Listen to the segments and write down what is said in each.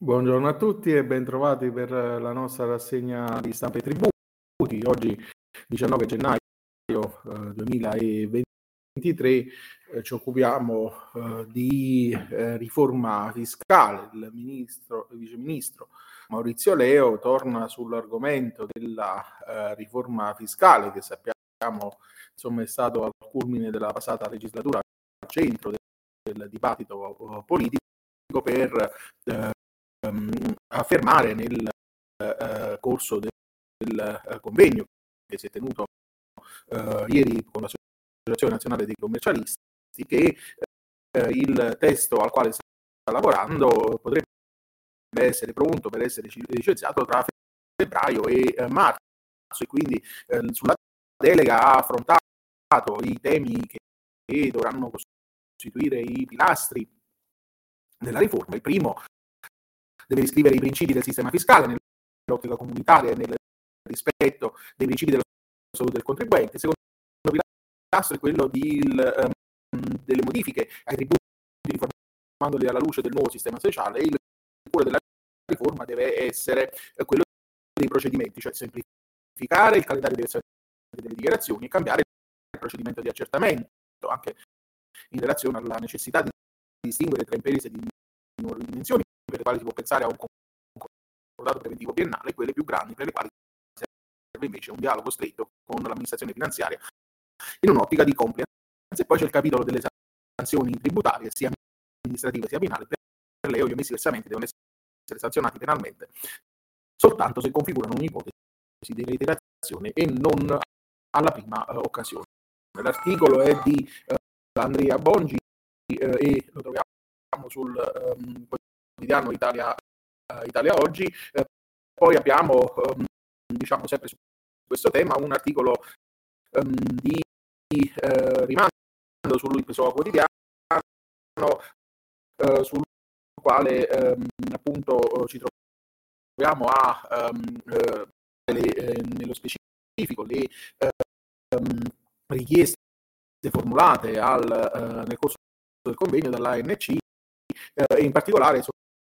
Buongiorno a tutti e bentrovati per la nostra rassegna di stampa e tributi. Oggi 19 gennaio eh, 2023 eh, ci occupiamo eh, di eh, riforma fiscale. Il, ministro, il vice ministro Maurizio Leo torna sull'argomento della eh, riforma fiscale che sappiamo insomma, è stato al culmine della passata legislatura al centro del, del dibattito politico per affermare nel eh, corso del, eh, convegno che si è tenuto eh, ieri con l'Associazione Nazionale dei Commercialisti che il testo al quale sta lavorando potrebbe essere pronto per essere licenziato tra febbraio e marzo e quindi sulla delega ha affrontato i temi che dovranno costituire i pilastri della riforma. Il primo deve riscrivere i principi del sistema fiscale nell'ottica comunitaria e nel rispetto dei principi dello Statuto del contribuente. Il secondo pilastro è quello di, il, um, delle modifiche ai tributi riformandoli alla luce del nuovo sistema sociale il cuore della riforma deve essere quello dei procedimenti, cioè semplificare il calendario delle dichiarazioni e cambiare il procedimento di accertamento, anche in relazione alla necessità di distinguere tra imprese di per le quali si può pensare a un concordato preventivo biennale, e quelle più grandi per le quali serve invece un dialogo stretto con l'amministrazione finanziaria in un'ottica di compliance. E poi c'è il capitolo delle sanzioni tributarie, sia amministrative sia penali, per le o gli omessi versamenti devono essere sanzionati penalmente soltanto se configurano un'ipotesi di reiterazione e non alla prima uh, occasione. L'articolo è di uh, Andrea Bongi uh, e lo troviamo sul um, quotidiano Italia, uh, Italia Oggi. Eh, poi abbiamo, um, diciamo sempre su questo tema, un articolo um, di uh, rimando sul PSOA quotidiano, sul quale um, appunto ci troviamo a le, nello specifico le richieste formulate al, nel corso del convegno dall'ANC e in particolare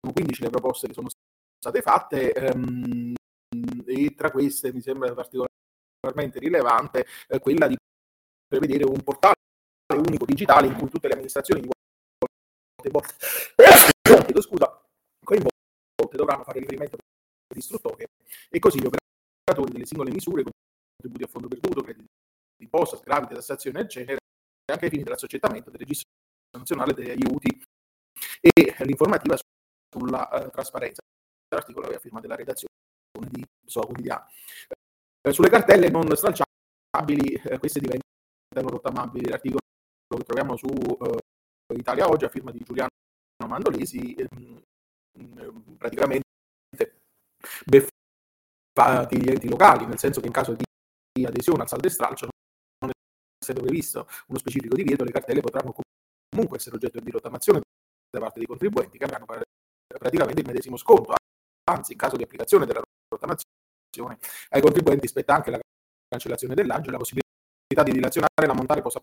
sono 15 le proposte che sono state fatte ehm, e tra queste mi sembra particolarmente rilevante eh, quella di prevedere un portale unico digitale in cui tutte le amministrazioni di volte, volte scusa, coinvolte dovranno fare riferimento all'istruttore e così gli operatori delle singole misure, contributi a fondo perduto, crediti di imposta, sgravi, tassazione, eccetera, anche ai fini dell'assoggettamento del registro nazionale degli aiuti. E l'informativa sulla uh, trasparenza. L'articolo è a firma della redazione di SOA Quotidiano. Eh, sulle cartelle non stralciabili, eh, queste diventano rottamabili. L'articolo che troviamo su uh, Italia Oggi a firma di Giuliano Mandolesi, ehm, praticamente beffati gli enti locali, nel senso che in caso di adesione al saldo e stralcio non essendo previsto uno specifico divieto, le cartelle potranno comunque essere oggetto di rottamazione da parte dei contribuenti che avranno praticamente il medesimo sconto. Anzi, in caso di applicazione della rottamazione, ai contribuenti spetta anche la cancellazione dell'agio e la possibilità di dilazionare l'ammontare post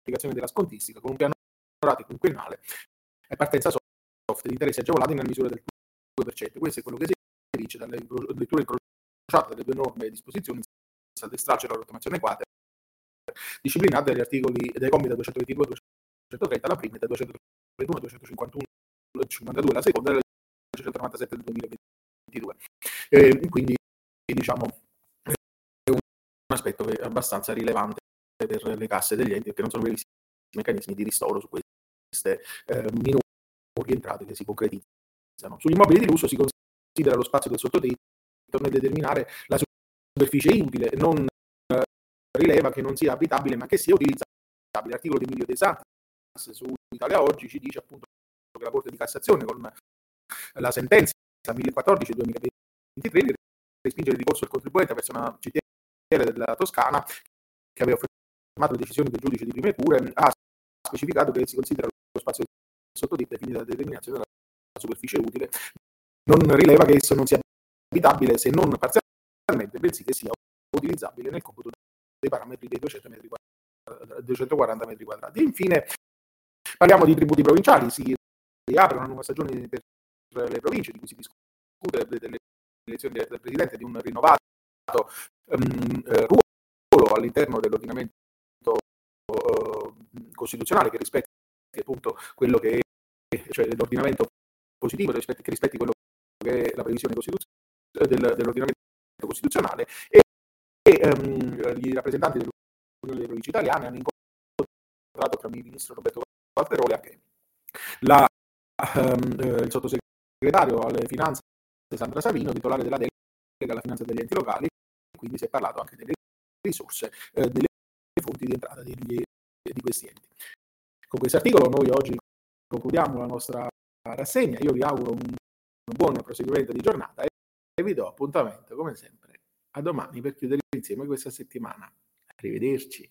applicazione della scontistica con un piano pratico quinquennale e partenza soft di interessi agevolati nella misura del 2%. Questo è quello che si dice dalle letture incrociate delle due norme disposizioni saldo e stralcio e la rottamazione quadra disciplinate dagli articoli dei commi da 222 a 230 la prima e da 231 a 251 52 la seconda e 197 del 2022. E quindi diciamo è un aspetto che è abbastanza rilevante per le casse degli enti perché non sono previsti meccanismi di ristoro su queste eh, minori entrate che si concretizzano. Sugli immobili di lusso si considera lo spazio del sottotetto nel determinare la superficie utile, non eh, rileva che non sia abitabile ma che sia utilizzabile. L'articolo di Emilio De Santis su Italia Oggi ci dice appunto che la Corte di Cassazione con la sentenza 1014-2023 respinge il ricorso del contribuente verso una CTR della Toscana che aveva fermato le decisioni del giudice di prime cure, ha specificato che si considera lo spazio sottodetto definito la determinazione della superficie utile, non rileva che esso non sia abitabile se non parzialmente, bensì che sia utilizzabile nel computo dei parametri dei 200 metri 240 metri quadrati. Infine parliamo di tributi provinciali, si riapre una nuova stagione per le province, di cui si discute delle elezioni del Presidente, di un rinnovato um, ruolo all'interno dell'ordinamento uh, costituzionale che rispetti appunto quello che è, cioè l'ordinamento positivo, che rispetti quello che è la previsione del, dell'ordinamento costituzionale e, e um, i rappresentanti delle province italiane hanno incontrato tra il ministro Roberto Valterole anche la, um, il sottosegretario alle finanze Sandra Savino, titolare della delega alla finanza degli enti locali, quindi si è parlato anche delle risorse, eh, delle fonti di entrata degli, di questi enti. Con questo articolo noi oggi concludiamo la nostra rassegna, io vi auguro un, un buon proseguimento di giornata e vi do appuntamento come sempre a domani per chiudere insieme questa settimana. Arrivederci.